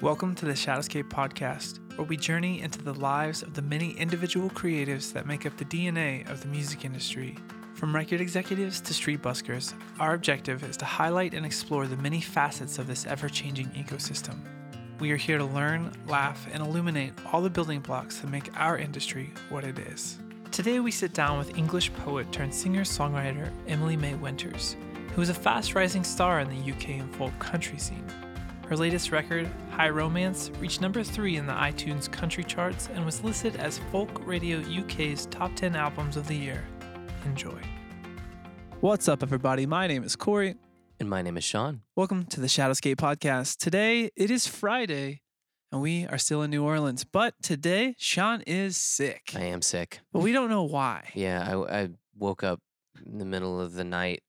Welcome to the Shadowscape podcast, where we journey into the lives of the many individual creatives that make up the DNA of the music industry. From record executives to street buskers, our objective is to highlight and explore the many facets of this ever changing ecosystem. We are here to learn, laugh, and illuminate all the building blocks that make our industry what it is. Today, we sit down with English poet turned singer songwriter Emily May Winters, who is a fast rising star in the UK and folk country scene. Her latest record, High Romance, reached number three in the iTunes country charts and was listed as Folk Radio UK's top 10 albums of the year. Enjoy. What's up, everybody? My name is Corey. And my name is Sean. Welcome to the Shadowscape podcast. Today, it is Friday, and we are still in New Orleans. But today, Sean is sick. I am sick. But we don't know why. Yeah, I, I woke up in the middle of the night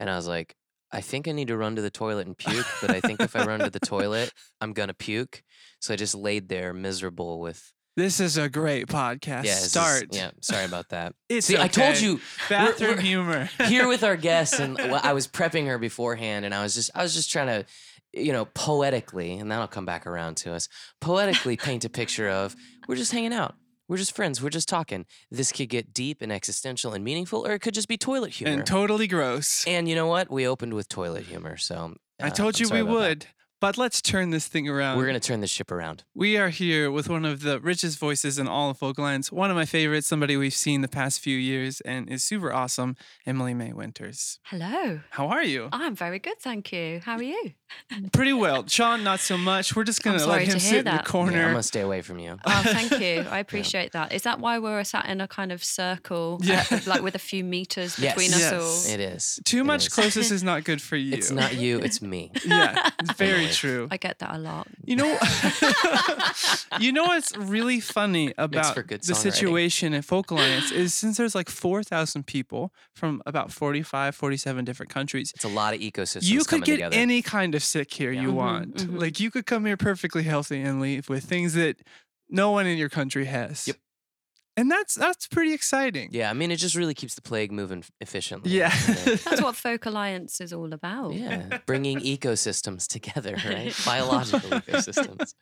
and I was like, I think I need to run to the toilet and puke, but I think if I run to the toilet, I'm going to puke. So I just laid there miserable with. This is a great podcast. Yeah, this is- Start. yeah, sorry about that. It's See, I told you Bathroom we're- humor. here with our guests, and well, I was prepping her beforehand, and I was just, I was just trying to, you know, poetically, and that'll come back around to us. Poetically paint a picture of we're just hanging out, we're just friends, we're just talking. This could get deep and existential and meaningful, or it could just be toilet humor. and totally gross. And you know what? We opened with toilet humor, so I uh, told I'm you we would. that. Would. But let's turn this thing around. We're gonna turn this ship around. We are here with one of the richest voices in all of Folklands, one of my favorites, somebody we've seen the past few years and is super awesome, Emily May Winters. Hello. How are you? I'm very good, thank you. How are you? Pretty well. Sean, not so much. We're just going to let him sit hear in the corner. Yeah, I'm gonna stay away from you. Oh, thank you. I appreciate that. Is that why we're sat in a kind of circle, Yeah. uh, like with a few meters Yes. between Yes. us all? It is Too It much is. closeness is not good for you. It's not you. It's me. Yeah, it's very Anyway. True. I get that a lot. You know, you know what's really funny about the situation at Folk Alliance is since there's like 4,000 people from about 45, 47 different countries, It's a lot of ecosystems. you could coming get together. any kind of sick here you Yeah. Mhm, want. mhm. Like you could come here perfectly healthy and leave with things that no one in your country has. Yep. And that's that's pretty exciting. Yeah, I mean, it just really keeps the plague moving efficiently. Yeah. That's what Folk Alliance is all about. yeah, bringing ecosystems together, right? Biological ecosystems.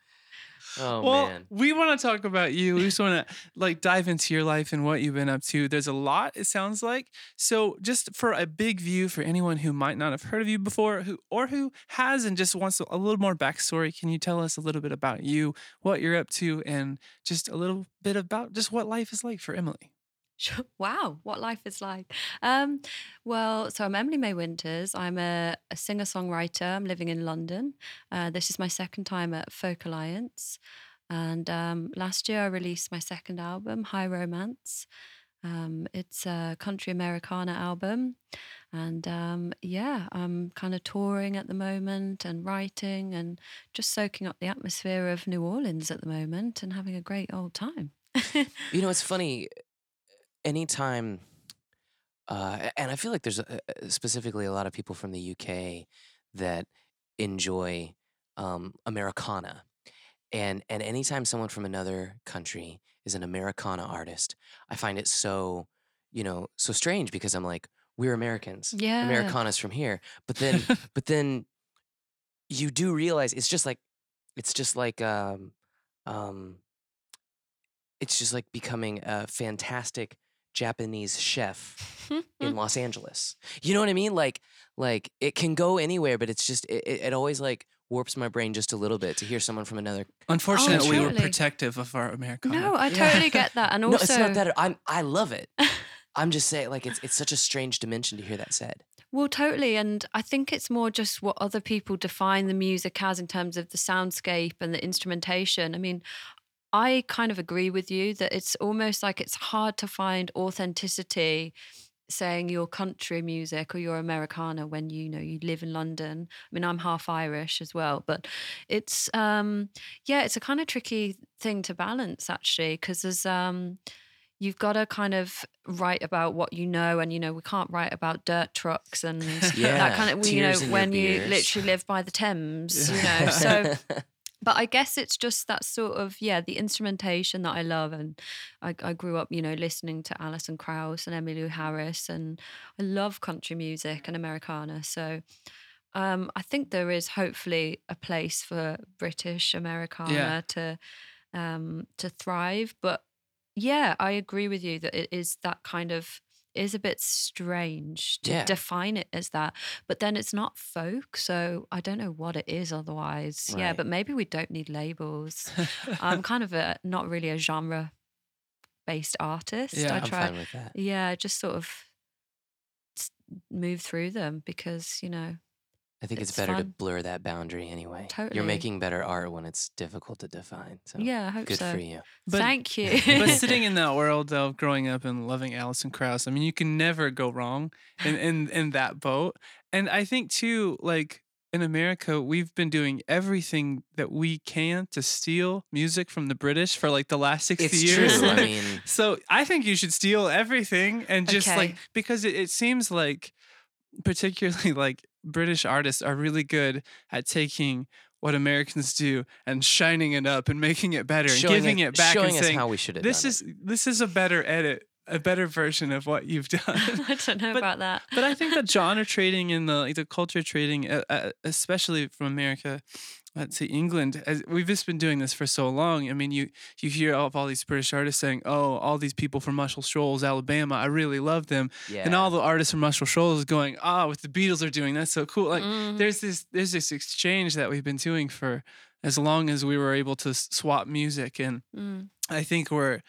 Oh well, man. we want to talk about you. We just want to like dive into your life and what you've been up to. There's a lot, it sounds like. So, just for a big view for anyone who might not have heard of you before, who or who has and just wants a little more backstory, can you tell us a little bit about you, what you're up to, and just a little bit about just what life is like for Emily? Sure. Wow, what life is like. Um, well, so I'm Emily May Winters. I'm a, a singer songwriter. I'm living in London. Uh, this is my second time at Folk Alliance. And um, last year I released my second album, High Romance. Um, it's a country Americana album. And um, yeah, I'm kind of touring at the moment and writing and just soaking up the atmosphere of New Orleans at the moment and having a great old time. You know, it's funny. Anytime, uh, and I feel like there's a, specifically a lot of people from the UK that enjoy um, Americana, and and anytime someone from another country is an Americana artist, I find it so, you know, so strange because I'm like, we're Americans. Yeah. Americana's from here, but then, but then, you do realize it's just like, it's just like, um, um, it's just like becoming a fantastic Japanese chef in Los Angeles. You know what I mean? Like, like it can go anywhere, but it's just it, it it always like warps my brain just a little bit to hear someone from another. Unfortunately, we were protective of our Americana. No, I Yeah. totally get that. And no, also, it's not that I'm I love it. I'm just saying, like it's it's such a strange dimension to hear that said. well, totally. And I think it's more just what other people define the music as in terms of the soundscape and the instrumentation. I mean, I kind of agree with you that it's almost like it's hard to find authenticity saying your country music or your Americana when you know you live in London. I mean, I'm half Irish as well, but it's um yeah, it's a kind of tricky thing to balance actually because there's um you've got to kind of write about what you know and you know we can't write about dirt trucks and Yeah, that kind of you know tears in your when you literally live by the Thames you know so but I guess it's just that sort of yeah the instrumentation that I love and I, I grew up you know listening to Alison Krauss and Emmylou Harris and I love country music and Americana so um, I think there is hopefully a place for British Americana to um, to thrive. But yeah, I agree with you that it is that kind of is a bit strange to Yeah. define it as that. But then it's not folk, so I don't know what it is otherwise. Yeah, but maybe we don't need labels. I'm kind of a not really a genre based artist. Yeah. I I'm fine with that. yeah, just sort of move through them because, you know, I think it's, It's better to blur that boundary anyway. Totally. You're making better art when it's difficult to define. So yeah, I hope good so. for you. But- Thank you. but sitting in that world though, growing up and loving Alison Krauss, I mean, you can never go wrong in, in, in that boat. And I think too, like in America, we've been doing everything that we can to steal music from the British for like the last 60 It's years. true. I mean, So I think you should steal everything and just like because it, it seems like particularly like British artists are really good at taking what Americans do and shining it up and making it better and giving it, it, back showing and us saying how we should have this done is this is a better edit, a better version of what you've done. I don't know But- about that. but I think that genre trading and the like the culture trading, uh, uh, especially from America uh, to England, as we've just been doing this for so long. I mean, you you hear of all these British artists saying, "Oh, all these people from Muscle Shoals, Alabama, I really love them," Yeah. and all the artists from Muscle Shoals going, "Ah, what the Beatles are doing, that's so cool." Like, Mhm. there's this there's this exchange that we've been doing for as long as we were able to swap music and Mm. I think we're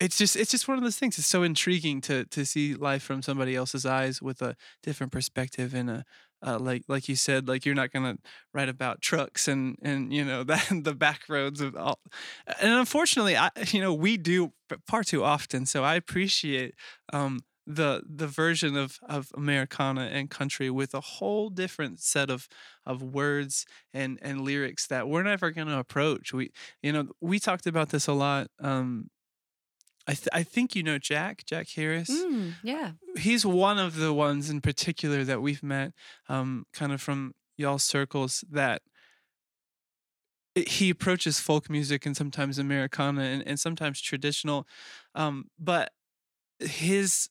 it's just it's just one of those things. It's so intriguing to to see life from somebody else's eyes with a different perspective and a uh, like like you said, like you're not gonna write about trucks and and you know that the back roads of all. And unfortunately, I you know we do far too often. So I appreciate um, the the version of of Americana and country with a whole different set of of words and and lyrics that we're never gonna approach. We you know we talked about this a lot um i th- i think you know jack jack harris Mm, yeah. he's one of the ones in particular that we've met um kind of from y'all circles that it- he approaches folk music and sometimes americana and, and sometimes traditional um but his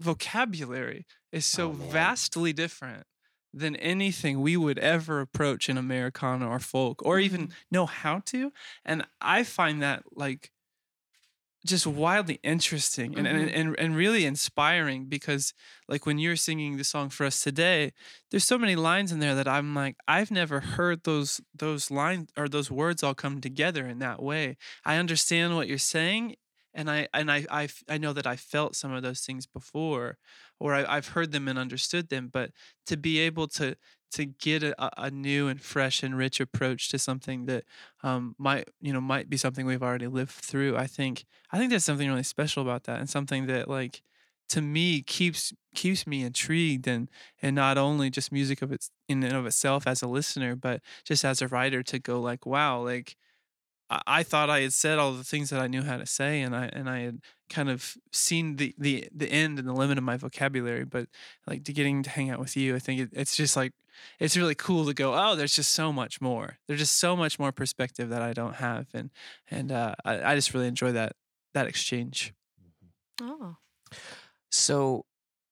vocabulary is so Oh, vastly different than anything we would ever approach in Americana or folk or even know how to. And I find that like just wildly interesting and, and, mm-hmm. and, and really inspiring because like when you're singing the song for us today, there's so many lines in there that I'm like, I've never heard those those lines or those words all come together in that way. I understand what you're saying and I and I I, I know that I felt some of those things before or I, I've heard them and understood them, but to be able to to get a, a- a new and fresh and rich approach to something that um, might you know might be something we've already lived through, I think I think there's something really special about that and something that like to me keeps keeps me intrigued and and not only just music of its in and of itself as a listener, but just as a writer to go like wow like I, I thought I had said all the things that I knew how to say, and I and I had kind of seen the the the end and the limit of my vocabulary. But like to getting to hang out with you, I think it, it's just like it's really cool to go. Oh, there's just so much more. There's just so much more perspective that I don't have, and and uh, I, I just really enjoy that that exchange. Oh. So,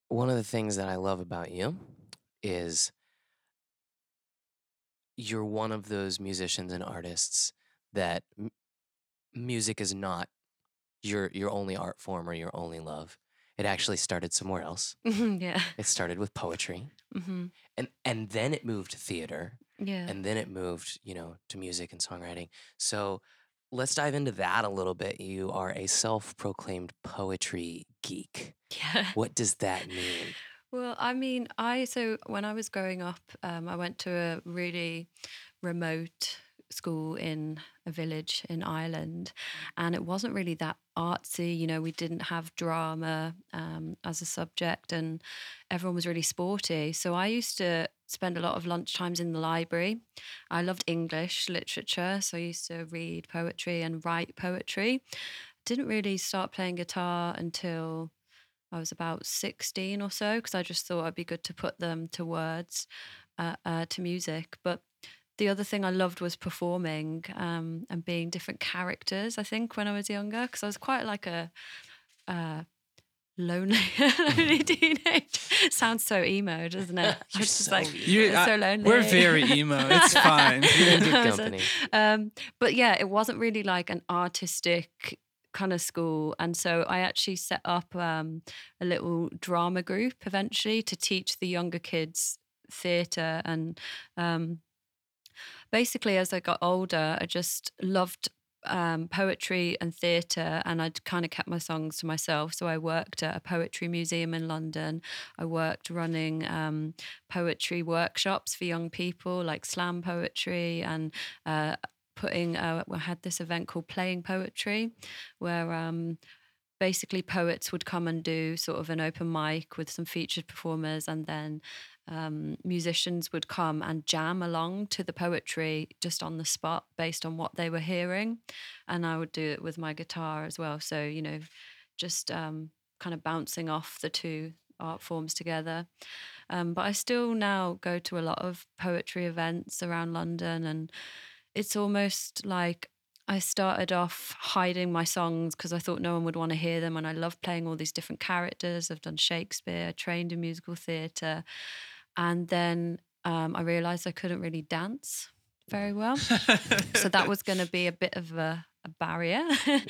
one of the things that I love about you is you're one of those musicians and artists that m- music is not your your only art form or your only love. It actually started somewhere else. yeah. It started with poetry, hmm and and then it moved to theater, Yeah. and then it moved, you know, to music and songwriting. So let's dive into that a little bit. You are a self-proclaimed poetry geek. yeah. What does that mean? Well, I mean, I so when I was growing up, um, I went to a really remote school in a village in Ireland, and it wasn't really that artsy. You know, we didn't have drama um, as a subject, and everyone was really sporty. So I used to spend a lot of lunch times in the library. I loved English literature, so I used to read poetry and write poetry. Didn't really start playing guitar until I was about 16 or so because I just thought it'd be good to put them to words, uh, uh, to music. But the other thing I loved was performing um, and being different characters, I think, when I was younger because I was quite like a. Uh, lonely, lonely teenage. Sounds so emo, doesn't it? You're just so like. You- I- so lonely. We're very emo. It's fine. You're in good company. um, but yeah, it wasn't really like an artistic kind of school, and so I actually set up um, a little drama group eventually to teach the younger kids theatre and um, basically as I got older, I just loved um, poetry and theatre, and I'd kind of kept my songs to myself. So I worked at a poetry museum in London. I worked running um, poetry workshops for young people, like slam poetry, and uh, putting. Uh, I had this event called Playing Poetry, where um, basically poets would come and do sort of an open mic with some featured performers, and then um, musicians would come and jam along to the poetry just on the spot based on what they were hearing. And I would do it with my guitar as well. So, you know, just um, kind of bouncing off the two art forms together. Um, but I still now go to a lot of poetry events around London, and it's almost like I started off hiding my songs because I thought no one would want to hear them. And I love playing all these different characters. I've done Shakespeare, trained in musical theatre. And then um, I realized I couldn't really dance very well. so that was going to be a bit of a, a barrier.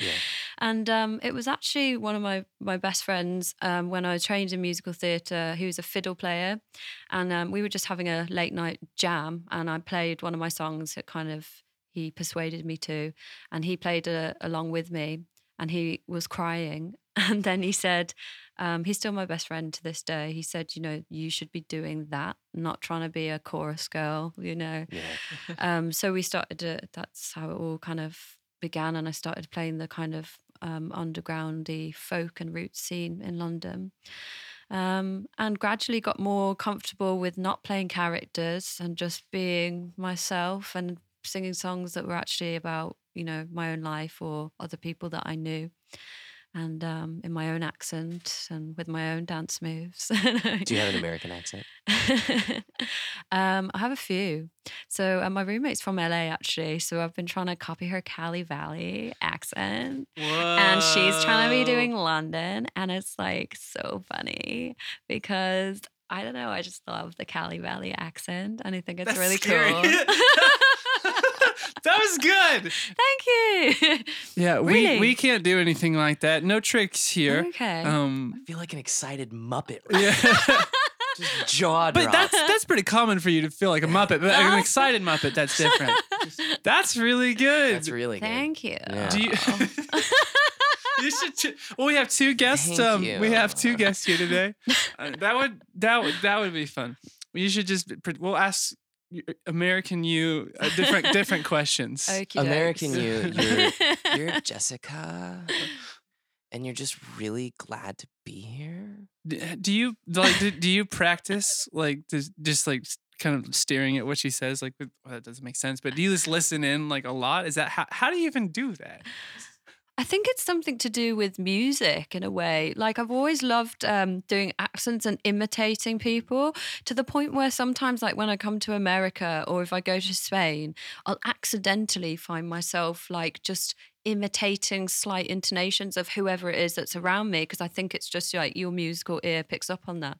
And um, it was actually one of my, my best friends um, when I trained in musical theatre. He was a fiddle player. And um, we were just having a late night jam. And I played one of my songs that kind of he persuaded me to. And he played uh along with me. And he was crying. And then he said, um, he's still my best friend to this day. He said, you know, you should be doing that, not trying to be a chorus girl, you know. Yeah. Um, so we started to, that's how it all kind of began. And I started playing the kind of um, undergroundy folk and roots scene in London. Um, and gradually got more comfortable with not playing characters and just being myself and singing songs that were actually about, you know, my own life or other people that I knew. And um, in my own accent and with my own dance moves. Do you have an American accent? um, I have a few. So uh, my roommate's from LA actually, so I've been trying to copy her Cali Valley accent, and she's trying to be doing London, and it's like so funny because I don't know, I just love the Cali Valley accent, and I think it's That's really scary. cool. that was good. Thank you. Yeah, we, Really? we can't do anything like that. No tricks here. Okay. Um, I feel like an excited Muppet. Right yeah. now. Just jaw but drop. that's that's pretty common for you to feel like a Muppet, but an excited Muppet, that's different. That's really good. That's really good. Thank you. Yeah. Do you? you should. Ch- well, we have two guests. Thank um, we you. have two guests here today. Uh, that would that would that would be fun. You should just. pre- We'll ask y- American you uh, different different questions. Okey American dokes. you, you're you're Jessica, and you're just really glad to be here. D- Do you like? Do, do you practice like just, just like kind of staring at what she says? Like well, that doesn't make sense. But do you just listen in like a lot? Is that how? How do you even do that? I think it's something to do with music in a way. Like I've always loved um, doing accents and imitating people to the point where sometimes, like when I come to America or if I go to Spain, I'll accidentally find myself like just imitating slight intonations of whoever it is that's around me because I think it's just like your musical ear picks up on that.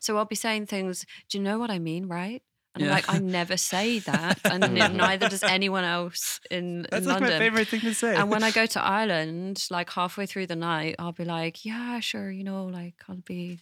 So I'll be saying things, do you know what I mean, right? And Yeah. I'm like, I never say that. And neither does anyone else in, That's in like London my favorite thing to say. and when I go to Ireland, like halfway through the night, I'll be like, yeah, sure, you know, like I'll be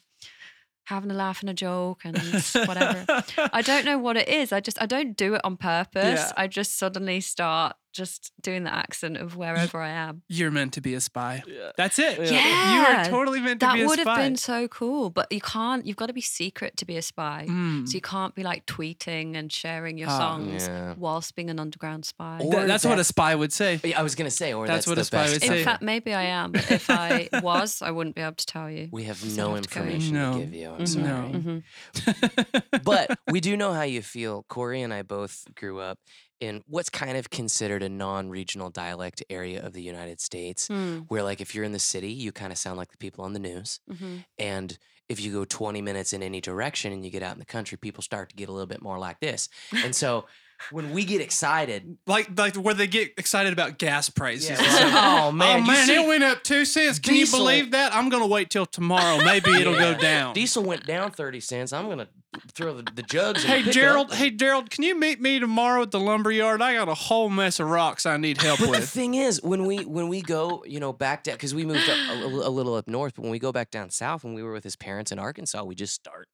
having a laugh and a joke and whatever. I don't know what it is. I just I don't do it on purpose. Yeah. I just suddenly start just doing the accent of wherever I am. You're meant to be a spy. Yeah. That's it. Yeah. You are totally meant to That be a would have been so cool, but you can't. You've got to be secret to be a spy. Mm. So you can't be like tweeting and sharing your Oh, songs yeah. whilst being an underground spy. Or Th- that's what a spy would say. I was gonna say, or That's that's, what the a spy best would In say. ever. fact, maybe I am. But if I was, I wouldn't be able to tell you. we have I'd no have to information No. to give you. I'm Mhm, sorry. No. mhm. but we do know how you feel. Corey and I both grew up in what's kind of considered a non-regional dialect area of the United States, Hmm, where like if you're in the city, you kind of sound like the people on the news, mhm. and if you go 20 minutes in any direction and you get out in the country, people start to get a little bit more like this. And so when we get excited. Like like where they get excited about gas prices. Yeah, It's like, like, oh man, oh man, see- it went up two cents. Can Diesel- you believe that? I'm gonna wait till tomorrow. Maybe it'll go down. Diesel went down thirty cents. I'm gonna throw the, the jugs. in the Hey. Gerald, hey Gerald, can you meet me tomorrow at the lumber yard? I got a whole mess of rocks I need help with. But the thing is, when we when we go, you know, back down because we moved up a, a- a little up north, but when we go back down south, when we were with his parents in Arkansas, we just start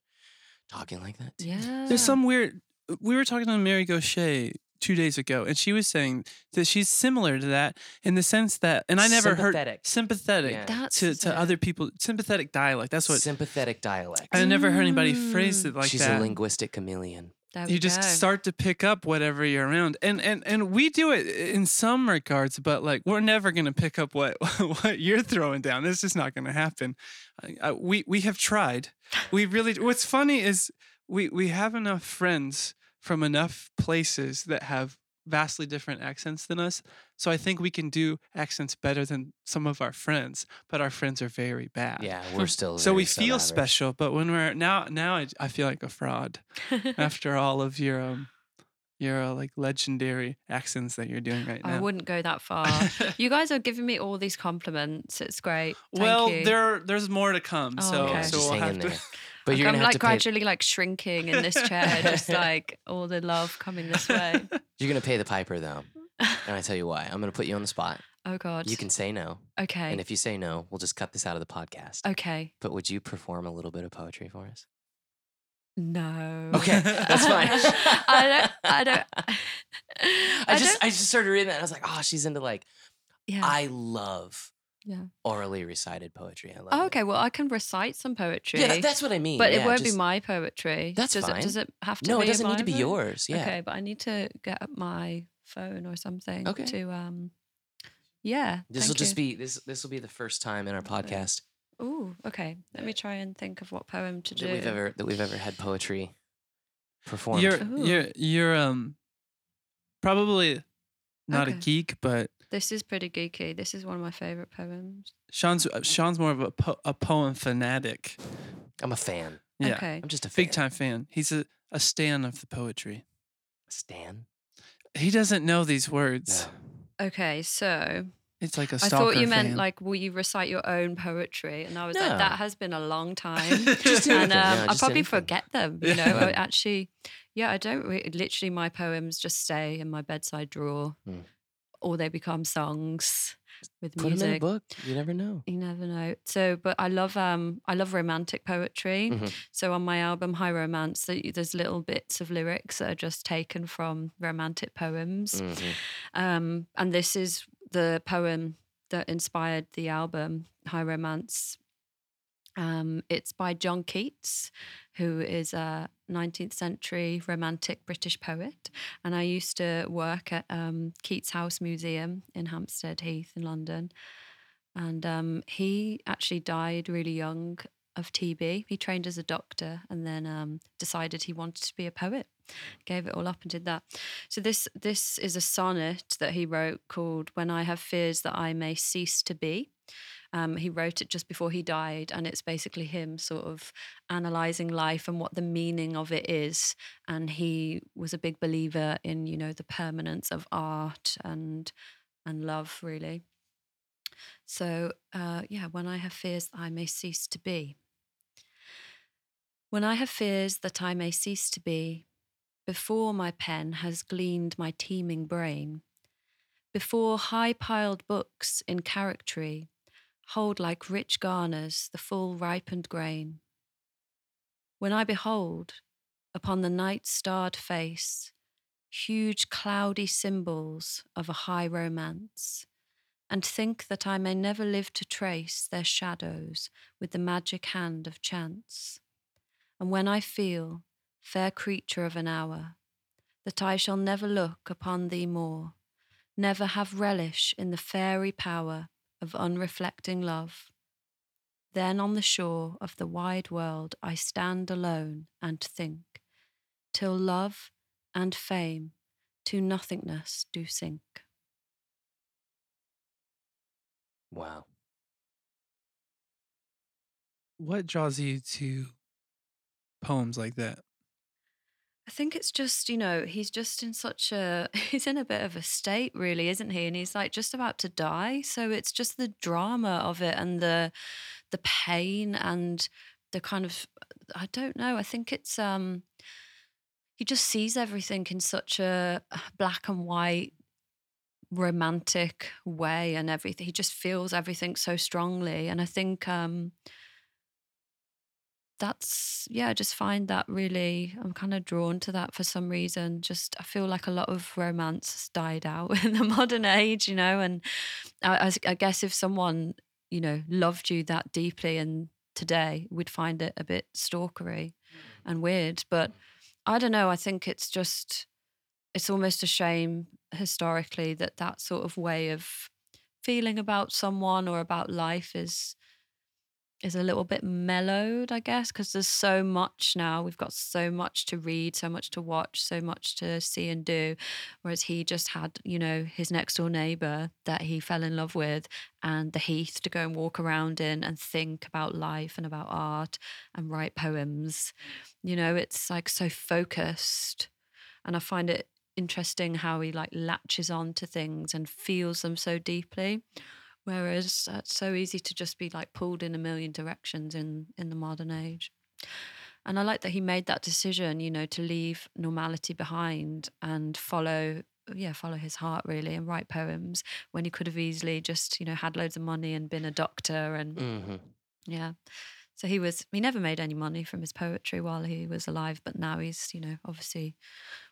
talking like that. too. Yeah. There's some weird. We were talking to Mary Gauthier two days ago, and she was saying that she's similar to that in the sense that, and I never heard Sympathetic. sympathetic Yeah. To, to other people. Sympathetic dialect. That's what sympathetic dialect. I never heard anybody phrase Mm. it like She's that. She's a linguistic chameleon. There you just go. start to pick up whatever you're around and and and we do it in some regards but like we're never going to pick up what what you're throwing down This is not going to happen I, I, we we have tried we really what's funny is we we have enough friends from enough places that have vastly different accents than us so i think we can do accents better than some of our friends but our friends are very bad Yeah, we're still. so we feel sub-average. special but when we're now now I, I feel like a fraud after all of your um your uh, like legendary accents that you're doing right now. I wouldn't go that far. you guys are giving me all these compliments. It's great. Thank well, you. there there's more to come. Oh, so okay. so we'll have to. But Like, you're I'm like gradually like shrinking in this chair, just like all the love coming this way. You're gonna pay the piper though, and I tell you why. I'm gonna put you on the spot. Oh God. You can say no, Okay. and if you say no, we'll just cut this out of the podcast. okay. But would you perform a little bit of poetry for us? No. Okay, that's fine. I don't. I don't. I, just don't- I just started reading that. And I was like, oh, she's into like. yeah. I love Yeah. orally recited poetry. I love Oh, it. okay. Well, I can recite some poetry. Yeah, that's what I mean. but yeah, it won't just- be my poetry. That's does fine. It, does it have to No, be it doesn't need to be yours. Yeah. Okay, but I need to get up my phone or something Okay. to um. Yeah. This will just be this. This will be the first time in our podcast Ooh, okay. Let me try and think of what poem to do. that we've ever that we've ever had poetry performed. You're Ooh. you're you're um probably not a geek, but This is pretty geeky. This is one of my favorite poems. Sean's uh, Sean's more of a po- a poem fanatic. I'm a fan. Yeah, Okay. I'm just a fan. big time fan. He's a a stan of the poetry. Stan. He doesn't know these words. No. Okay, so It's like a I stalker thought you meant fan. like, will you recite your own poetry? And I was No. like, that has been a long time. Just and anything, um, yeah, I just probably anything. forget them. You know, I actually, yeah, I don't re- literally. My poems just stay in my bedside drawer, Hmm. Or they become songs with Put them in a music. book. You never know. You never know. So, but I love um I love romantic poetry. Mhm. So on my album High Romance, there's little bits of lyrics that are just taken from romantic poems. Mhm. Um, and this is the poem that inspired the album High Romance. Um, it's by John Keats, who is a 19th century romantic British poet. And I used to work at um, Keats House Museum in Hampstead Heath in London. And um, he actually died really young of TB. He trained as a doctor and then um, decided he wanted to be a poet. Gave it all up and did that. So this this is a sonnet that he wrote called "When I Have Fears That I May Cease to Be." Um, he wrote it just before he died, and it's basically him sort of analyzing life and what the meaning of it is. And he was a big believer in you know the permanence of art and and love, really. So uh, yeah, when I have fears that I may cease to be. When I have fears that I may cease to be, before my pen has gleaned my teeming brain, before high piled books in charactery hold like rich garners the full ripened grain. When I behold, upon the night starred face, huge cloudy symbols of a high romance, and think that I may never live to trace their shadows with the magic hand of chance. And when I feel, fair creature of an hour, that I shall never look upon thee more, never have relish in the fairy power of unreflecting love. Then on the shore of the wide world I stand alone and think, till love and fame to nothingness do sink. Wow. what draws you to poems like that? I think it's just, you know, he's just in such a he's in a bit of a state really, isn't he? And he's like just about to die. So it's just the drama of it and the the pain and the kind of I don't know. I think it's um he just sees everything in such a black and white romantic way and everything. He just feels everything so strongly. And I think um that's yeah, I just find that really I'm kind of drawn to that for some reason. Just I feel like a lot of romance has died out in the modern age, you know, and I, I, guess if someone you know loved you that deeply and today we'd find it a bit stalkery mm. and weird. But mm. I don't know. I think it's just it's almost a shame historically that that sort of way of feeling about someone or about life is is a little bit mellowed, I guess, because there's so much now. We've got so much to read, so much to watch, so much to see and do. Whereas he just had, you know, his next door neighbor that he fell in love with and the heath to go and walk around in and think about life and about art and write poems. You know, it's like so focused. And I find it interesting how he like latches on to things and feels them so deeply. Whereas uh, it's so easy to just be like pulled in a million directions in in the modern age. And I like that he made that decision, you know, to leave normality behind and follow yeah, follow his heart really and write poems when he could have easily just, you know, had loads of money and been a doctor and hmm yeah. So he was he never made any money from his poetry while he was alive, but now he's, you know, obviously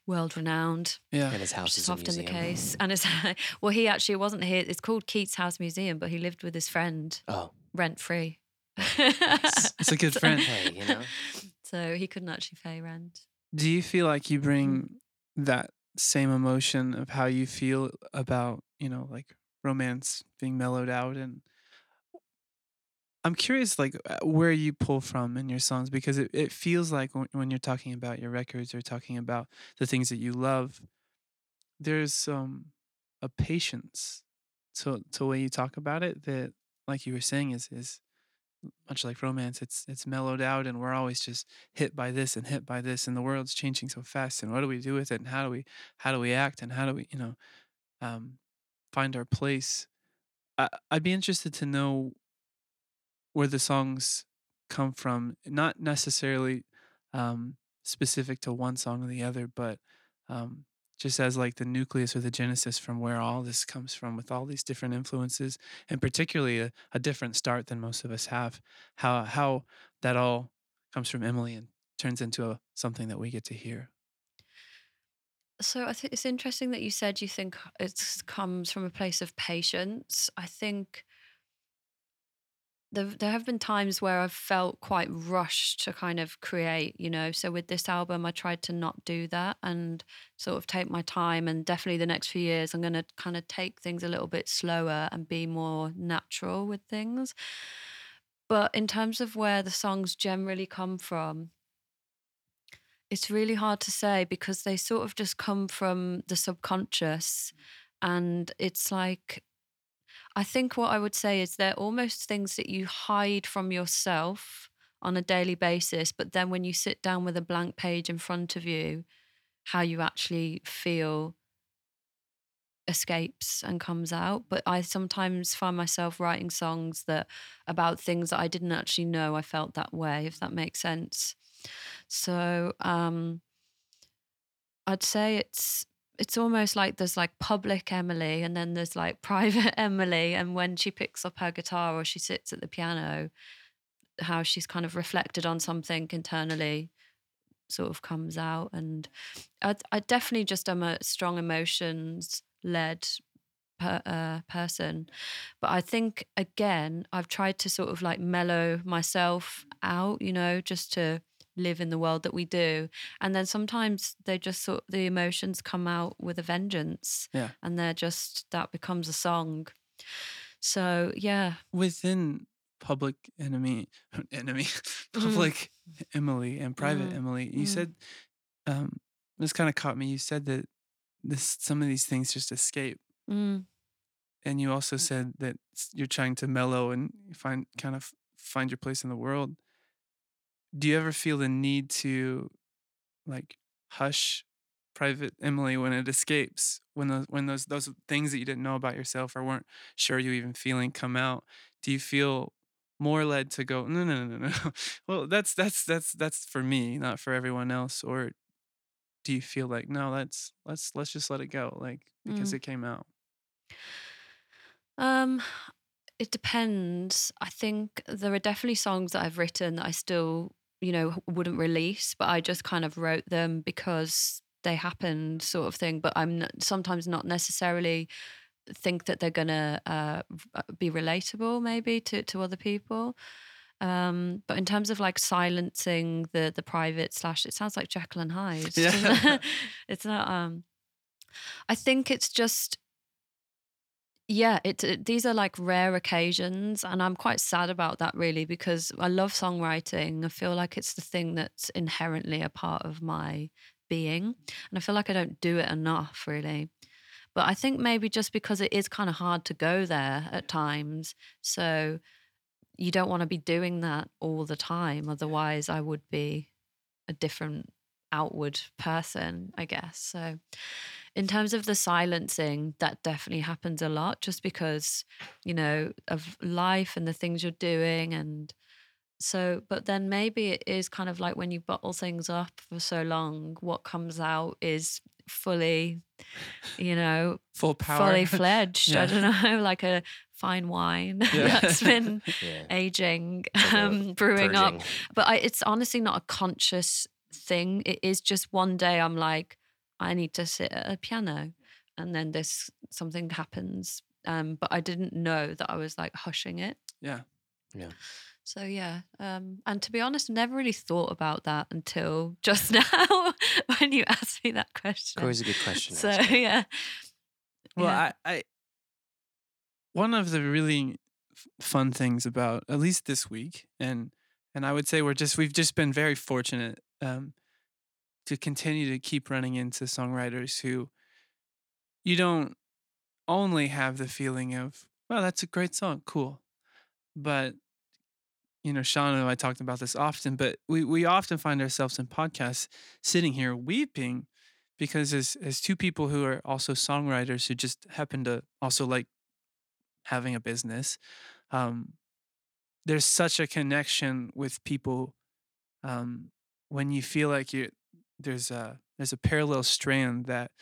world renowned. Yeah. And his house Which is is a often the case. And it's well, he actually wasn't here. It's called Keats House Museum, but he lived with his friend Oh, rent free. It's a good friend. Hey, you know? So he couldn't actually pay rent. Do you feel like you bring that same emotion of how you feel about, you know, like romance being mellowed out and I'm curious like uh, where you pull from in your songs because it, it feels like when, you're talking about your records or talking about the things that you love there's um a patience to to the way you talk about it that like you were saying is is much like romance. It's it's mellowed out and we're always just hit by this and hit by this and the world's changing so fast and what do we do with it and how do we how do we act and how do we you know um find our place. I, i'd be interested to know where the songs come from not necessarily um specific to one song or the other but um just as like the nucleus or the genesis from where all this comes from with all these different influences and particularly a, a different start than most of us have how how that all comes from emily and turns into a, something that we get to hear So I think it's interesting that you said you think it comes from a place of patience. I think there, there have been times where I've felt quite rushed to kind of create, you know. So with this album, I tried to not do that and sort of take my time. And definitely the next few years, I'm going to kind of take things a little bit slower and be more natural with things. But in terms of where the songs generally come from, it's really hard to say because they sort of just come from the subconscious. And it's like, I think what I would say is they're almost things that you hide from yourself on a daily basis. But then when you sit down with a blank page in front of you, how you actually feel escapes and comes out. But I sometimes find myself writing songs that about things that I didn't actually know I felt that way, if that makes sense. So um I'd say it's it's almost like there's like public Emily and then there's like private Emily. And when she picks up her guitar or she sits at the piano, how she's kind of reflected on something internally sort of comes out. And I, I definitely just am a strong emotions led per, uh, person. But I think, again, I've tried to sort of like mellow myself out, you know, just to live in the world that we do and then sometimes they just sort the emotions come out with a vengeance Yeah. and they're just that becomes a song so yeah within public enemy enemy Mhm. public emily and private Mhm. emily you Mhm. said um this kind of caught me you said that this some of these things just escape mm, and you also said that you're trying to mellow and find kind of find your place in the world do you ever feel the need to like hush private Emily when it escapes, when those when those those things that you didn't know about yourself or weren't sure you even feeling come out, do you feel more led to go, no, no, no, no, no. well, that's that's that's that's for me, not for everyone else, or do you feel like no, let's let's let's just let it go, like because Mm. it came out? Um, it depends. I think there are definitely songs that I've written that I still, you know, wouldn't release, but I just kind of wrote them because they happened, sort of thing. But I'm n- sometimes not necessarily think that they're gonna uh, be relatable, maybe to to other people. Um, but in terms of like silencing the the private slash, it sounds like Jekyll and Hyde. Yeah. it? it's not. Um, I think it's just yeah, it, it these are like rare occasions, and I'm quite sad about that really because I love songwriting. I feel like it's the thing that's inherently a part of my being, and I feel like I don't do it enough really. But I think maybe just because it is kind of hard to go there at times, so you don't want to be doing that all the time. Otherwise, I would be a different outward person, I guess. So, in terms of the silencing, that definitely happens a lot just because, you know, of life and the things you're doing. And so, but then maybe it is kind of like when you bottle things up for so long, what comes out is fully, you know, Full power. fully fledged. I don't know, like a fine wine Yeah. that's been Yeah. aging, um, brewing up but I, it's honestly not a conscious thing. It is just one day I'm like, I need to sit at a piano, and then this something happens. Um, but I didn't know that I was like hushing it. yeah. Yeah. So yeah, um, and to be honest, never really thought about that until just now when you asked me that question. Always a good question. So ask. yeah, Well, yeah. I, I one of the really fun things about at least this week, and and I would say we're just we've just been very fortunate um, to continue to keep running into songwriters who you don't only have the feeling of well that's a great song cool. But you know sean and i talked about this often but we, we often find ourselves in podcasts sitting here weeping because as, as two people who are also songwriters who just happen to also like having a business um, there's such a connection with people um, when you feel like you there's a there's a parallel strand that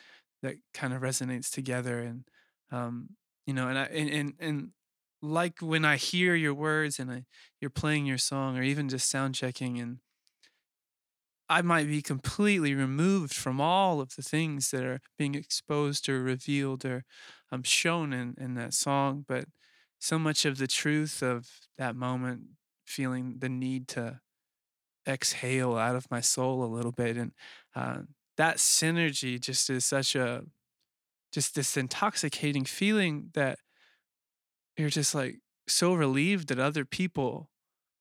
that kind of resonates together and um, you know and I and, and and like when I hear your words and I you're playing your song or even just sound checking and I might be completely removed from all of the things that are being exposed or revealed or um, shown in, in that song, but so much of the truth of that moment, feeling the need to exhale out of my soul a little bit, and uh, that synergy just is such a just this intoxicating feeling that you're just like so relieved that other people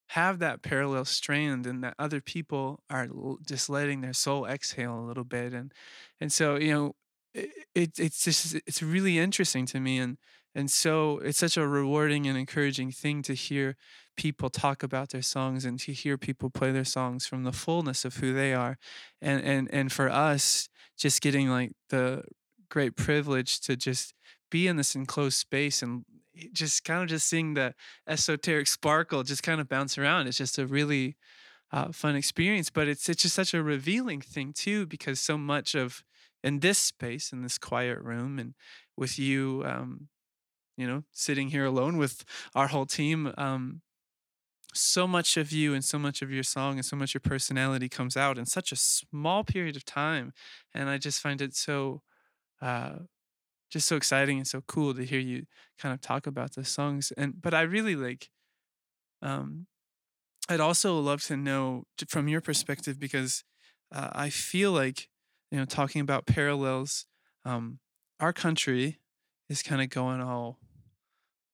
have that parallel strand and that other people are just letting their soul exhale a little bit and and so you know it, it it's just it's really interesting to me and and so it's such a rewarding and encouraging thing to hear people talk about their songs and to hear people play their songs from the fullness of who they are and and and for us just getting like the great privilege to just be in this enclosed space and just kind of just seeing the esoteric sparkle just kind of bounce around. It's just a really uh, fun experience, but it's it's just such a revealing thing too because so much of in this space in this quiet room and with you, um, you know, sitting here alone with our whole team. Um, so much of you and so much of your song and so much of your personality comes out in such a small period of time and i just find it so uh, just so exciting and so cool to hear you kind of talk about the songs and but i really like um i'd also love to know from your perspective because uh, i feel like you know talking about parallels um our country is kind of going all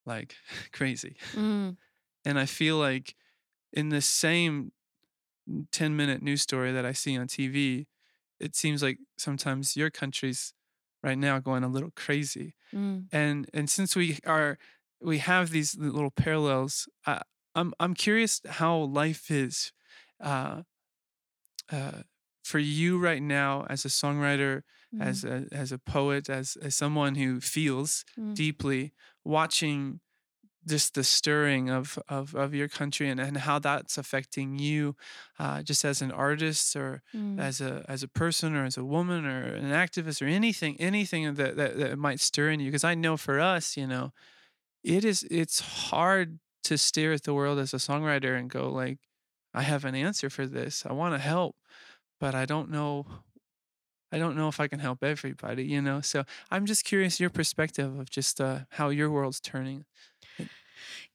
like crazy. Mm, and i feel like in the same 10 minute news story that i see on tv it seems like sometimes your country's right now going a little crazy. Mm, and and since we are we have these little parallels I, i'm i'm curious how life is uh uh for you right now as a songwriter, Mm, as a as a poet, as as someone who feels mm. deeply, watching just the stirring of of, of your country and, and how that's affecting you, uh, just as an artist or Mm. as a as a person or as a woman or an activist or anything anything that that, that might stir in you. Because I know for us, you know, it is it's hard to stare at the world as a songwriter and go like, I have an answer for this. I want to help, but I don't know I don't know if I can help everybody, you know. So I'm just curious your perspective of just uh, how your world's turning.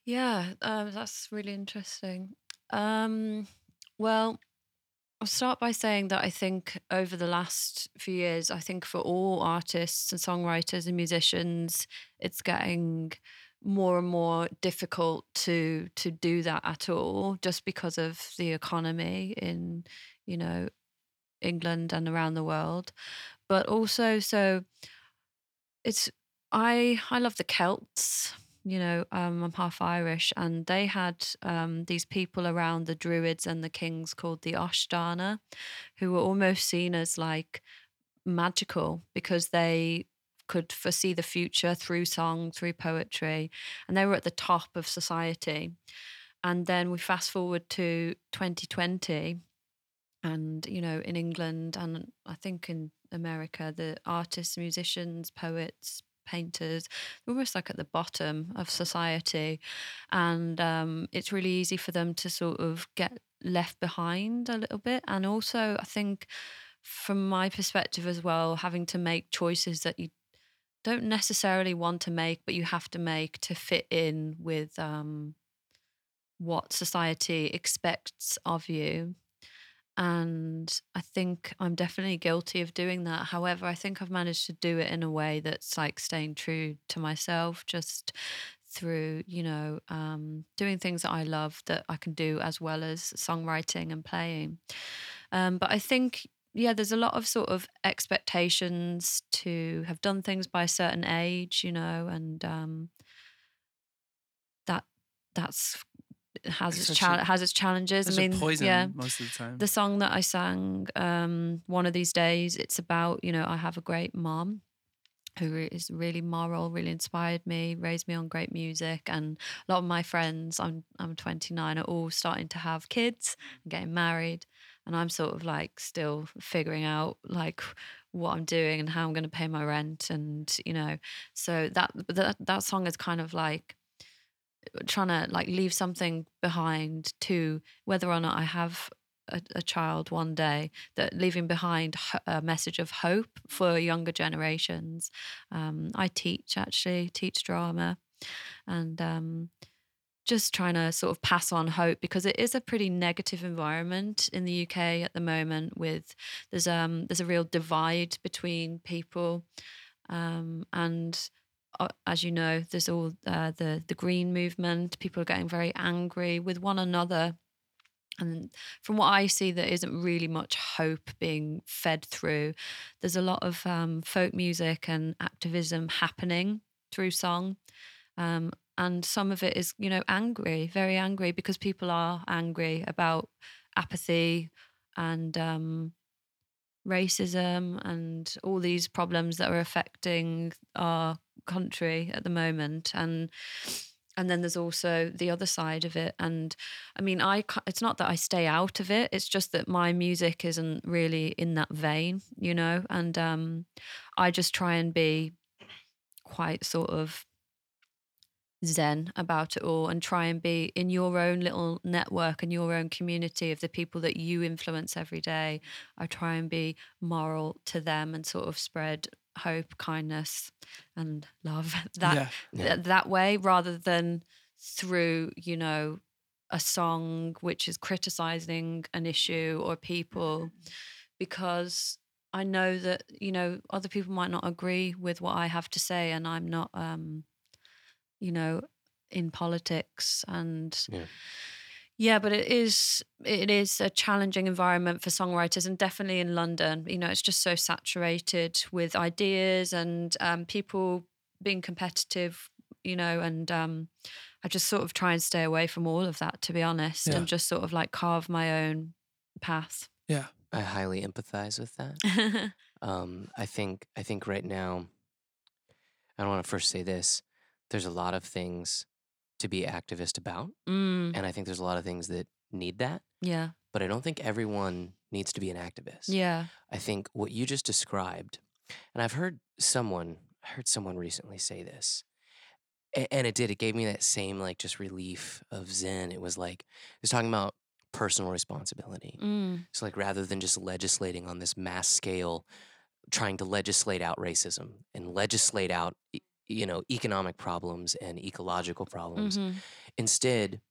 Yeah, um, that's really interesting. Um, well, I'll start by saying that I think over the last few years, I think for all artists and songwriters and musicians, it's getting more and more difficult to to do that at all, just because of the economy in you know England and around the world, but also so it's I I love the Celts. You know, um, I'm half Irish, and they had um, these people around the Druids and the Kings called the Aos Dána, who were almost seen as like magical because they could foresee the future through song, through poetry, and they were at the top of society. And then we fast forward to 2020, and you know, in England and I think in America, the artists, musicians, poets, painters, almost like at the bottom of society, and um, it's really easy for them to sort of get left behind a little bit. And also, I think, from my perspective as well, having to make choices that you don't necessarily want to make, but you have to make to fit in with um, what society expects of you. And I think I'm definitely guilty of doing that. However, I think I've managed to do it in a way that's like staying true to myself, just through, you know, um, doing things that I love that I can do as well as songwriting and playing. Um, but I think, yeah, there's a lot of sort of expectations to have done things by a certain age, you know, and um, that that's has It's its such a- has its challenges. I mean, poison yeah, most of the time. the song that I sang um, one of these days, it's about, you know, I have a great mom who is really moral, really inspired me, raised me on great music. And a lot of my friends, I'm, I'm 29, are all starting to have kids and getting married. And I'm sort of like still figuring out like what I'm doing and how I'm going to pay my rent. And, you know, so that, that, that song is kind of like, trying to like leave something behind to whether or not I have a, a child one day that leaving behind a message of hope for younger generations. Um, I teach actually teach drama and um, just trying to sort of pass on hope because it is a pretty negative environment in the UK at the moment with there's um there's a real divide between people um, and as you know, there's all uh, the the green movement. People are getting very angry with one another, and from what I see, there isn't really much hope being fed through. There's a lot of um, folk music and activism happening through song, um, and some of it is, you know, angry, very angry because people are angry about apathy and um, racism and all these problems that are affecting our country at the moment and and then there's also the other side of it and i mean i it's not that i stay out of it it's just that my music isn't really in that vein you know and um i just try and be quite sort of zen about it all and try and be in your own little network and your own community of the people that you influence every day. I try and be moral to them and sort of spread hope kindness and love that yeah. Yeah. th- that way rather than through you know a song which is criticizing an issue or people because i know that you know other people might not agree with what i have to say and i'm not um you know in politics and Yeah. Yeah but it is it is a challenging environment for songwriters and definitely in london you know it's just so saturated with ideas and um, people being competitive you know and um, i just sort of try and stay away from all of that to be honest Yeah. and just sort of like carve my own path Yeah. I highly empathize with that. Um, I think I think right now, I don't want to first say this: there's a lot of things to be activist about, mm, and I think there's a lot of things that need that. yeah. But I don't think everyone needs to be an activist. Yeah. I think what you just described, and I've heard someone, I heard someone recently say this, and it did. It gave me that same like just relief of zen. It was like it was talking about personal responsibility. Mm, So like rather than just legislating on this mass scale, trying to legislate out racism and legislate out you know economic problems and ecological problems, mhm, instead,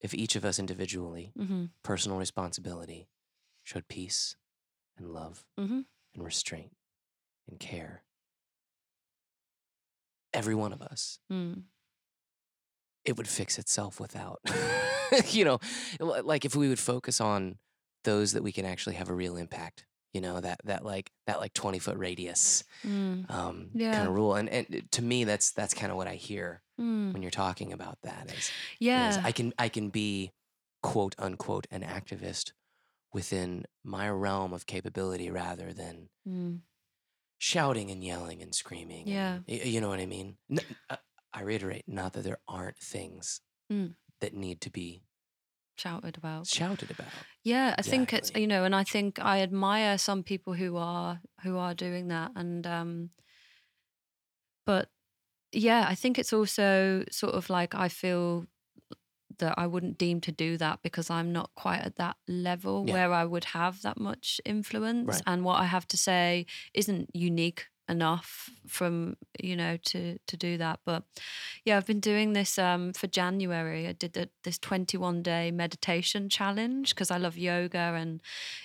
if each of us individually mhm, personal responsibility showed peace and love mhm. and restraint and care. Every one of us, Mm, it would fix itself without, you know, like if we would focus on those that we can actually have a real impact, you know, that, that like, that like 20 foot radius mm, um, Yeah. kind of rule. And, and to me, that's, that's kind of what I hear mm. when you're talking about that is, is Yeah. I can, I can be quote unquote an activist within my realm of capability rather than Mm, shouting and yelling and screaming. Yeah. y- you know what I mean? Uh, I reiterate, not that there aren't things Mm. that need to be shouted about. shouted about. Yeah, I think it's you know, and I think I admire some people who are who are doing that, and um, but yeah, I think it's also sort of like I feel that I wouldn't deem to do that because I'm not quite at that level Yeah. where I would have that much influence, Right. and what I have to say isn't unique enough from you know to to do that. But yeah i've been doing this um for january. I did the, this 21 day meditation challenge because i love yoga and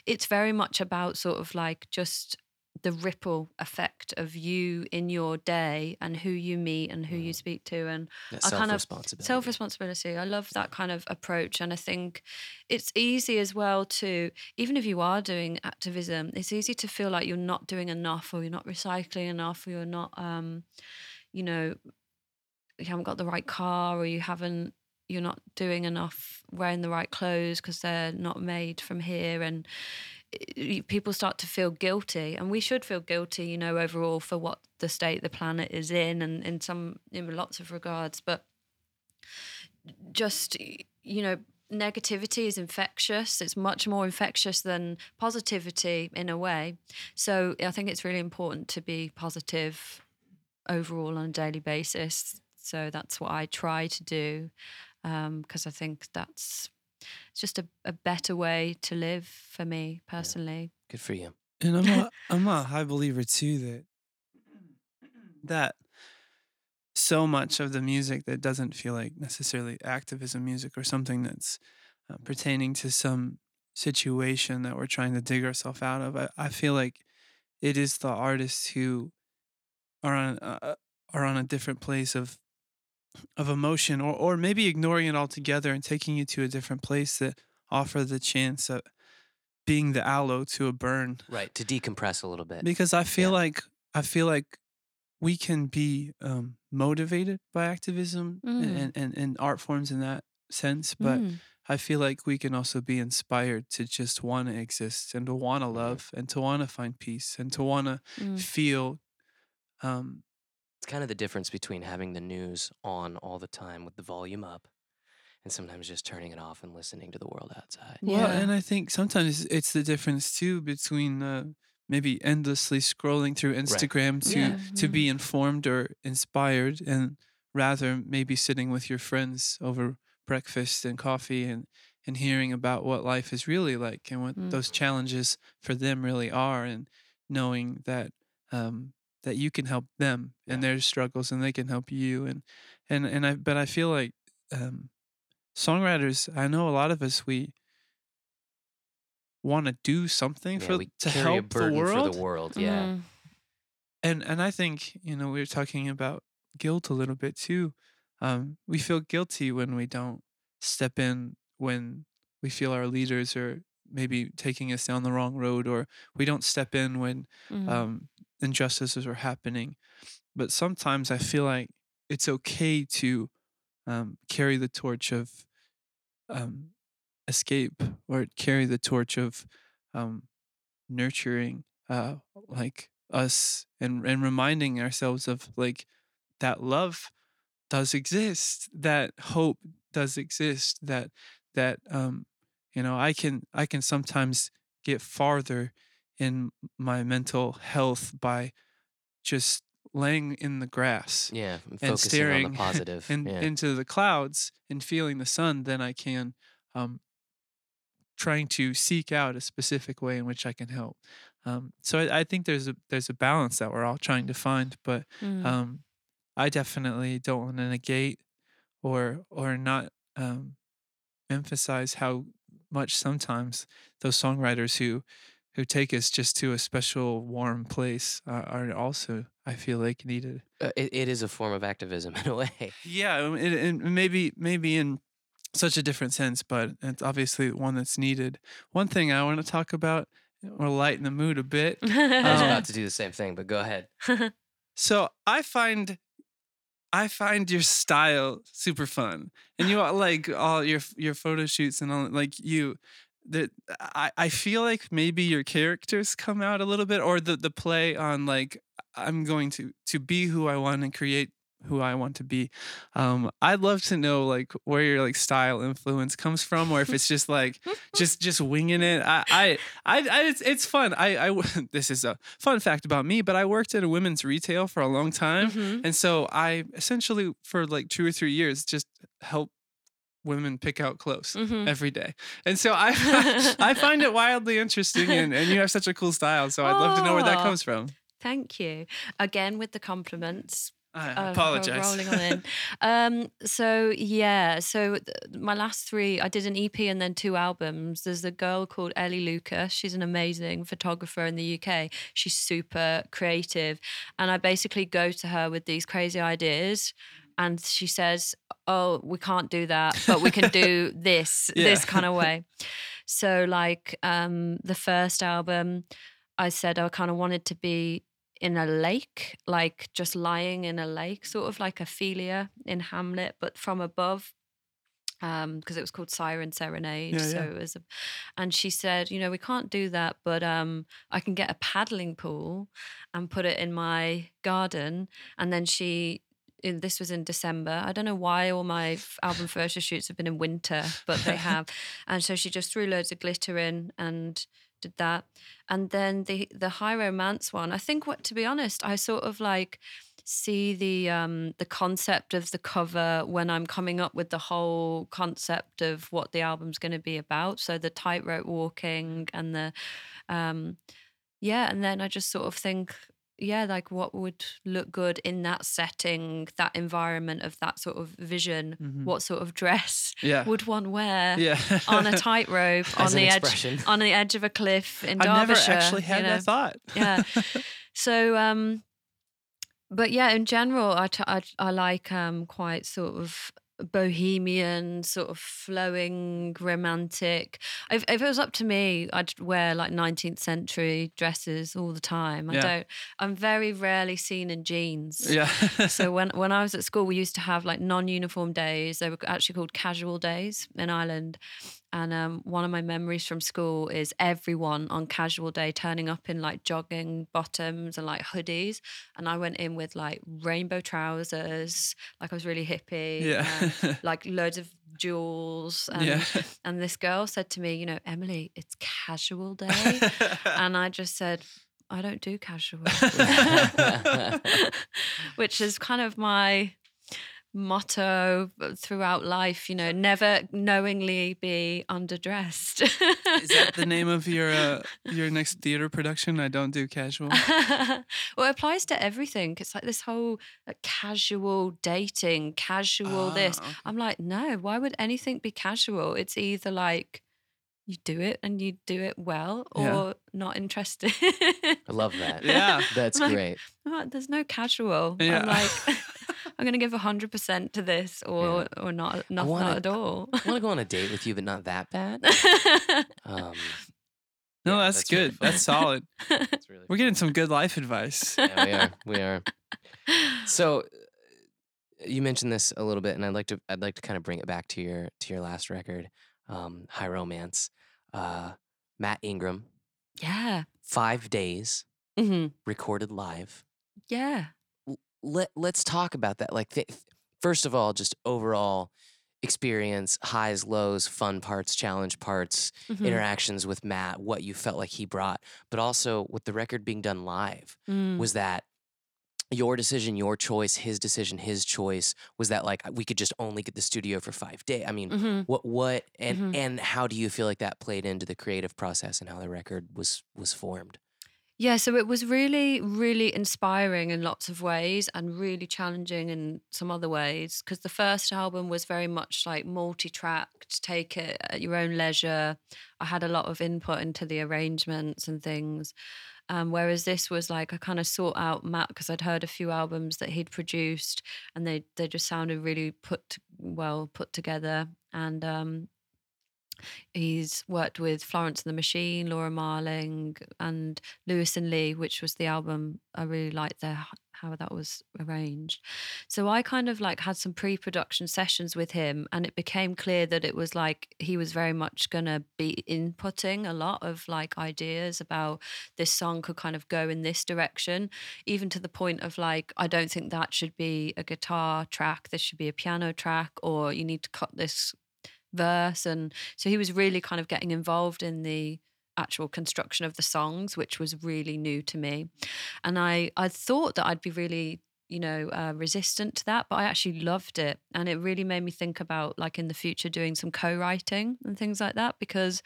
it's very much about sort of like just the ripple effect of you in your day and who you meet and who you Mhm. speak to and That I kind of- self-responsibility. self responsibility. I love that kind of approach. And I think it's easy as well to, even if you are doing activism, it's easy to feel like you're not doing enough or you're not recycling enough or you're not, um, you know, you haven't got the right car or you haven't, you're not doing enough wearing the right clothes because they're not made from here. And people start to feel guilty and we should feel guilty you know overall for what the state the planet is in and in some in lots of regards but just you know negativity is infectious. It's much more infectious than positivity in a way. So i think it's really important to be positive overall on a daily basis. So that's what i try to do um, because i think that's it's just a, a better way to live for me personally Good for you. And I'm a, I'm a high believer too that that so much of the music that doesn't feel like necessarily activism music or something that's uh, pertaining to some situation that we're trying to dig ourselves out of. I, I feel like it is the artists who are on uh, are on a different place of of emotion or or maybe ignoring it altogether and taking you to a different place that offer the chance of being the aloe to a burn Right. To decompress a little bit. because I feel Yeah. like I feel like we can be um, motivated by activism Mm. and, and, and art forms in that sense, but Mm, I feel like we can also be inspired to just want to exist and to want to Mhm. love and to want to find peace and to want to mm, feel. Um, It's kind of the difference between having the news on all the time with the volume up and sometimes just turning it off and listening to the world outside. well, Yeah. and I think sometimes it's the difference too between uh, maybe endlessly scrolling through Instagram to Yeah. to Mm. be informed or inspired and rather maybe sitting with your friends over breakfast and coffee and and hearing about what life is really like and what Mm. those challenges for them really are and knowing that um that you can help them Yeah. and their struggles and they can help you and and and I but I feel like um songwriters I know a lot of us we want to do something Yeah, for we to carry a help the world for the world. Yeah. mm, and and I think you know we were talking about guilt a little bit too. Um, we feel guilty when we don't step in when we feel our leaders are maybe taking us down the wrong road, or we don't step in when mm, um, injustices are happening. But sometimes I feel like it's okay to um, carry the torch of um, escape or carry the torch of um, nurturing uh like us and and reminding ourselves of like that love does exist that hope does exist that that um you know i can i can sometimes get farther in my mental health by just laying in the grass Yeah, and and focusing on staring the positive. in, yeah. into the clouds and feeling the sun than I can um, trying to seek out a specific way in which I can help. Um, so I, I think there's a there's a balance that we're all trying to find, but Mm. um, I definitely don't want to negate or or not um, emphasize how much sometimes those songwriters who who take us just to a special warm place uh, are also I feel like needed. Uh, it, it is a form of activism in a way. Yeah, um, it, maybe maybe in such a different sense, but it's obviously one that's needed. One thing I want to talk about or lighten the mood a bit. I was Um, about to do the same thing, but go ahead. So I find I find your style super fun, and you all- like all your your photo shoots and all like you. That I, I feel like maybe your characters come out a little bit, or the the play on like I'm going to to be who I want and create who I want to be. Um, I'd love to know like where your like style influence comes from, or if it's just like just just winging it. I I, I, I it's, it's fun. I, I this is a fun fact about me, but I worked at a women's retail for a long time, Mhm. and so I essentially for like two or three years just help women pick out clothes Mhm. every day. And so I I find it wildly interesting and, and you have such a cool style. So I'd love to know where that comes from. Thank you. Again with the compliments. I apologize. rolling on in. Um, so yeah, so th- my last three, I did an EP and then two albums. There's a girl called Ellie Lucas. She's an amazing photographer in the UK. She's super creative, and I basically go to her with these crazy ideas. And she says, "Oh, we can't do that, but we can do this, this kind of way." So, like um, the first album, I said I kind of wanted to be in a lake, like just lying in a lake, sort of like Ophelia in Hamlet, but from above. Because it was called Siren Serenade, Yeah, so yeah. it was, a, and she said, you know, we can't do that, but um, I can get a paddling pool and put it in my garden, and then she. In, this was in December. I don't know why all my album photo shoots have been in winter, but they have. And so she just threw loads of glitter in and did that. And then the the high romance one, I think what to be honest, I sort of like see the um the concept of the cover when I'm coming up with the whole concept of what the album's going to be about. So the tightrope walking and the um yeah, and then I just sort of think yeah, like what would look good in that setting, that environment of that sort of vision. Mhm. What sort of dress Yeah. would one wear Yeah. on a tightrope on the edge on the edge of a cliff in I've never actually had you know? that thought. Yeah. So, um, but yeah, in general, I, t- I, I like um, quite sort of bohemian, sort of flowing, romantic. If, if it was up to me, I'd wear like 19th century dresses all the time. I Yeah. don't, I'm very rarely seen in jeans. yeah. So when when I was at school, we used to have like non-uniform days. They were actually called casual days in Ireland. And um, one of my memories from school is everyone on casual day turning up in like jogging bottoms and like hoodies. And I went in with like rainbow trousers, like I was really hippie, Yeah. and, like loads of jewels. And, yeah. and this girl said to me, you know, Emily, it's casual day. and I just said, I don't do casual which is kind of my motto throughout life you know never knowingly be underdressed Is that the name of your uh, your next theater production? I don't do casual. well it applies to everything it's like this whole like, casual dating casual this Ah, okay. i'm like no why would anything be casual it's either like you do it and you do it well or Yeah. not interested I love that. Yeah. That's Like- great. Oh, there's no casual. Yeah. I'm like, I'm gonna give hundred percent to this, or or not, not, wanna- not at all. I want to go on a date with you, but not that bad. Um, No, yeah, that's, really good. fun. That's solid. That's really We're getting some good life advice. yeah, we are. We are. So uh, you mentioned this a little bit, and I'd like to I'd like to kind of bring it back to your to your last record, um, High Romance. Uh, Matt Ingram Yeah. five days hmm recorded live. Yeah. Let Let's talk about that. Like, th- first of all, just overall experience, highs, lows, fun parts, challenge parts, Mhm. interactions with Matt, what you felt like he brought, but also with the record being done live. Mm. Was that your decision, your choice, his decision, his choice? Was that like we could just only get the studio for five days? I mean, Mhm. what what and Mhm. and how do you feel like that played into the creative process and how the record was was formed? Yeah, so it was really, really inspiring in lots of ways and really challenging in some other ways. Because the first album was very much like multi tracked, take it at your own leisure. I had a lot of input into the arrangements and things. Um, whereas this was like I kind of sought out Matt because I'd heard a few albums that he'd produced and they they just sounded really put well put together. And um, He's worked with Florence and the Machine, Laura Marling, and Lewis and Leigh, which was the album I really liked their how that was arranged. So I kind of like had some pre-production sessions with him, and it became clear that it was like he was very much gonna be inputting a lot of like ideas about this song could kind of go in this direction, even to the point of like I don't think that should be a guitar track. This should be a piano track, or you need to cut this verse and so he was really kind of getting involved in the actual construction of the songs which was really new to me. And i i thought that i'd be really you know uh, resistant to that but i actually loved it. And it really made me think about like in the future doing some co-writing and things like that because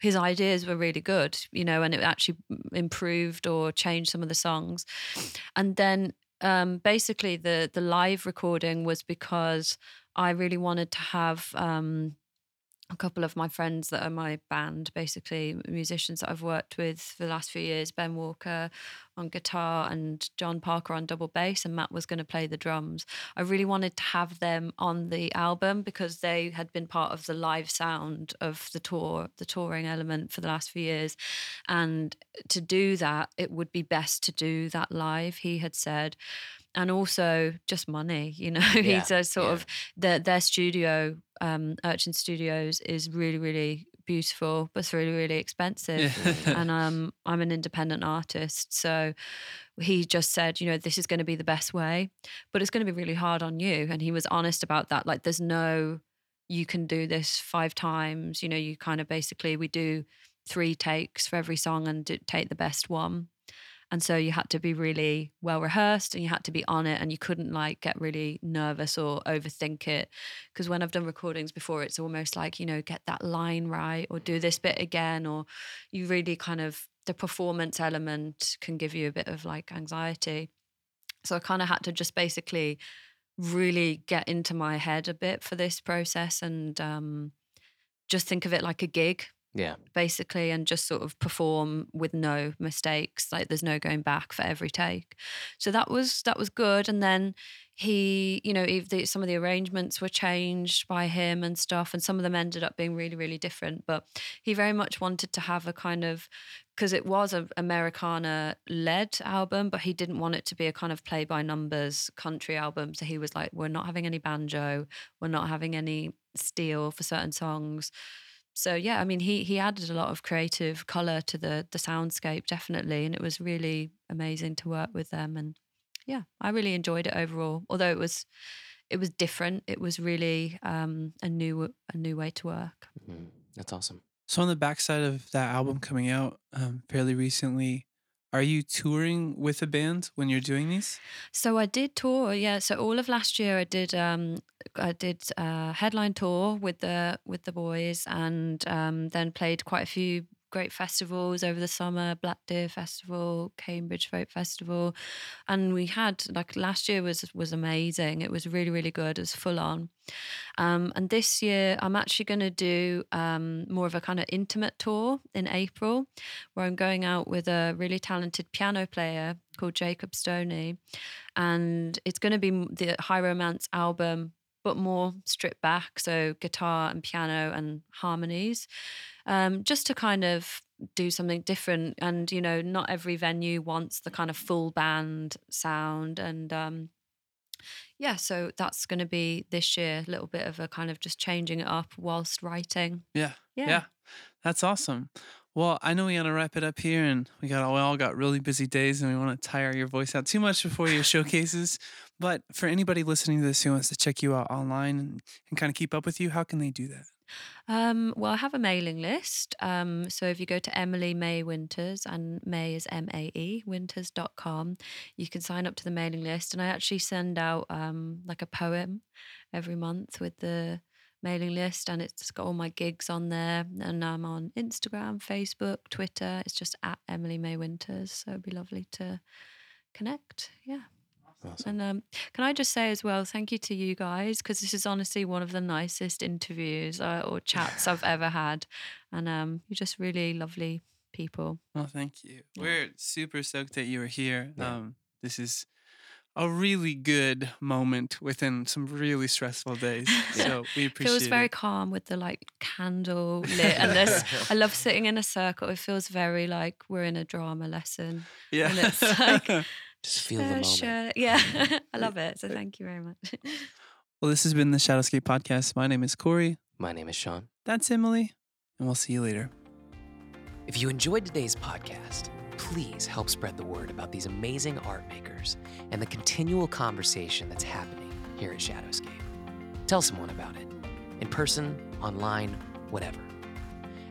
his ideas were really good you know and it actually improved or changed some of the songs. And then um, basically the the live recording was because I really wanted to have um, a couple of my friends that are my band, basically musicians that I've worked with for the last few years, Ben Walker on guitar and John Parker on double bass, and Matt was going to play the drums. I really wanted to have them on the album because they had been part of the live sound of the tour, the touring element for the last few years. And to do that, it would be best to do that live, he had said and also just money you know Yeah, he's a sort yeah. of their their studio um urchin studios is really really beautiful but it's really really expensive Yeah. and um i'm an independent artist so he just said you know this is going to be the best way but it's going to be really hard on you and he was honest about that like there's no you can do this five times you know you kind of basically we do three takes for every song and take the best one and so you had to be really well rehearsed and you had to be on it and you couldn't like get really nervous or overthink it. Because when i've done recordings before it's almost like you know get that line right or do this bit again or you really kind of the performance element can give you a bit of like anxiety. So i kind of had to just basically really get into my head a bit for this process and um, just think of it like a gig Yeah. basically and just sort of perform with no mistakes like there's no going back for every take so that was that was good and then he you know the, some of the arrangements were changed by him and stuff and some of them ended up being really really different but he very much wanted to have a kind of because it was an americana led album but he didn't want it to be a kind of play by numbers country album so he was like we're not having any banjo we're not having any steel for certain songs so yeah, I mean, he he added a lot of creative color to the the soundscape, definitely, and it was really amazing to work with them. And yeah, I really enjoyed it overall. Although it was it was different, it was really um, a new a new way to work. Mhm. That's awesome. So on the backside of that album coming out um, fairly recently, are you touring with a band when you're doing these? So I did tour, yeah. So all of last year, I did um, I did a headline tour with the with the boys, and um, then played quite a few great festivals over the summer black deer festival cambridge folk festival and we had like last year was was amazing. It was really really good. It was full on. Um, and this year i'm actually going to do um, more of a kind of intimate tour in april where i'm going out with a really talented piano player called jacob stoney. And it's going to be the high romance album but more stripped back so guitar and piano and harmonies um, just to kind of do something different and you know not every venue wants the kind of full band sound and um, yeah so that's going to be this year a little bit of a kind of just changing it up whilst writing Yeah. yeah, Yeah. That's awesome. Well, I know we got to wrap it up here, and we got we all got really busy days, and we want to tire your voice out too much before your showcases. But for anybody listening to this who wants to check you out online and, and kind of keep up with you, how can they do that? Um, well, I have a mailing list. Um, so if you go to Emily Mae Winters, and May is M A E, winters.com, you can sign up to the mailing list. And I actually send out um, like a poem every month with the mailing list, and it's got all my gigs on there. And I'm on Instagram, Facebook, Twitter. It's just at Emily Mae Winters. So it'd be lovely to connect. Yeah. Awesome. And um, can I just say as well, thank you to you guys because this is honestly one of the nicest interviews uh, or chats I've ever had, and um, you're just really lovely people. Well, thank you. Yeah. We're super stoked that you were here. Yeah. Um, this is a really good moment within some really stressful days. Yeah. So we appreciate it. It feels very it. calm with the like candle lit and this. I love sitting in a circle. It feels very like we're in a drama lesson. Yeah. and it's like- Just feel the moment. sure. Yeah, mm-hmm. I love it. So thank you very much. well, this has been the Shadowscape podcast. My name is Corey. My name is Sean. That's Emily. And we'll see you later. If you enjoyed today's podcast, please help spread the word about these amazing art makers and the continual conversation that's happening here at Shadowscape. Tell someone about it, in person, online, whatever.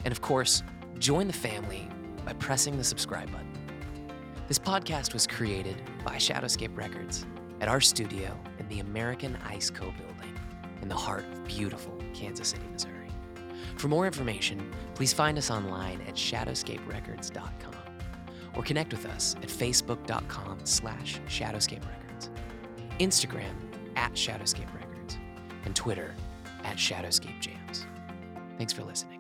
And of course, join the family by pressing the subscribe button. This podcast was created by Shadowscape Records at our studio in the American Ice Co. building in the heart of beautiful Kansas City, Missouri. For more information, please find us online at shadowscaperecords.com or connect with us at facebook.com slash shadowscaperecords, Instagram at shadowscape records, and Twitter at shadowscapeJams. Thanks for listening.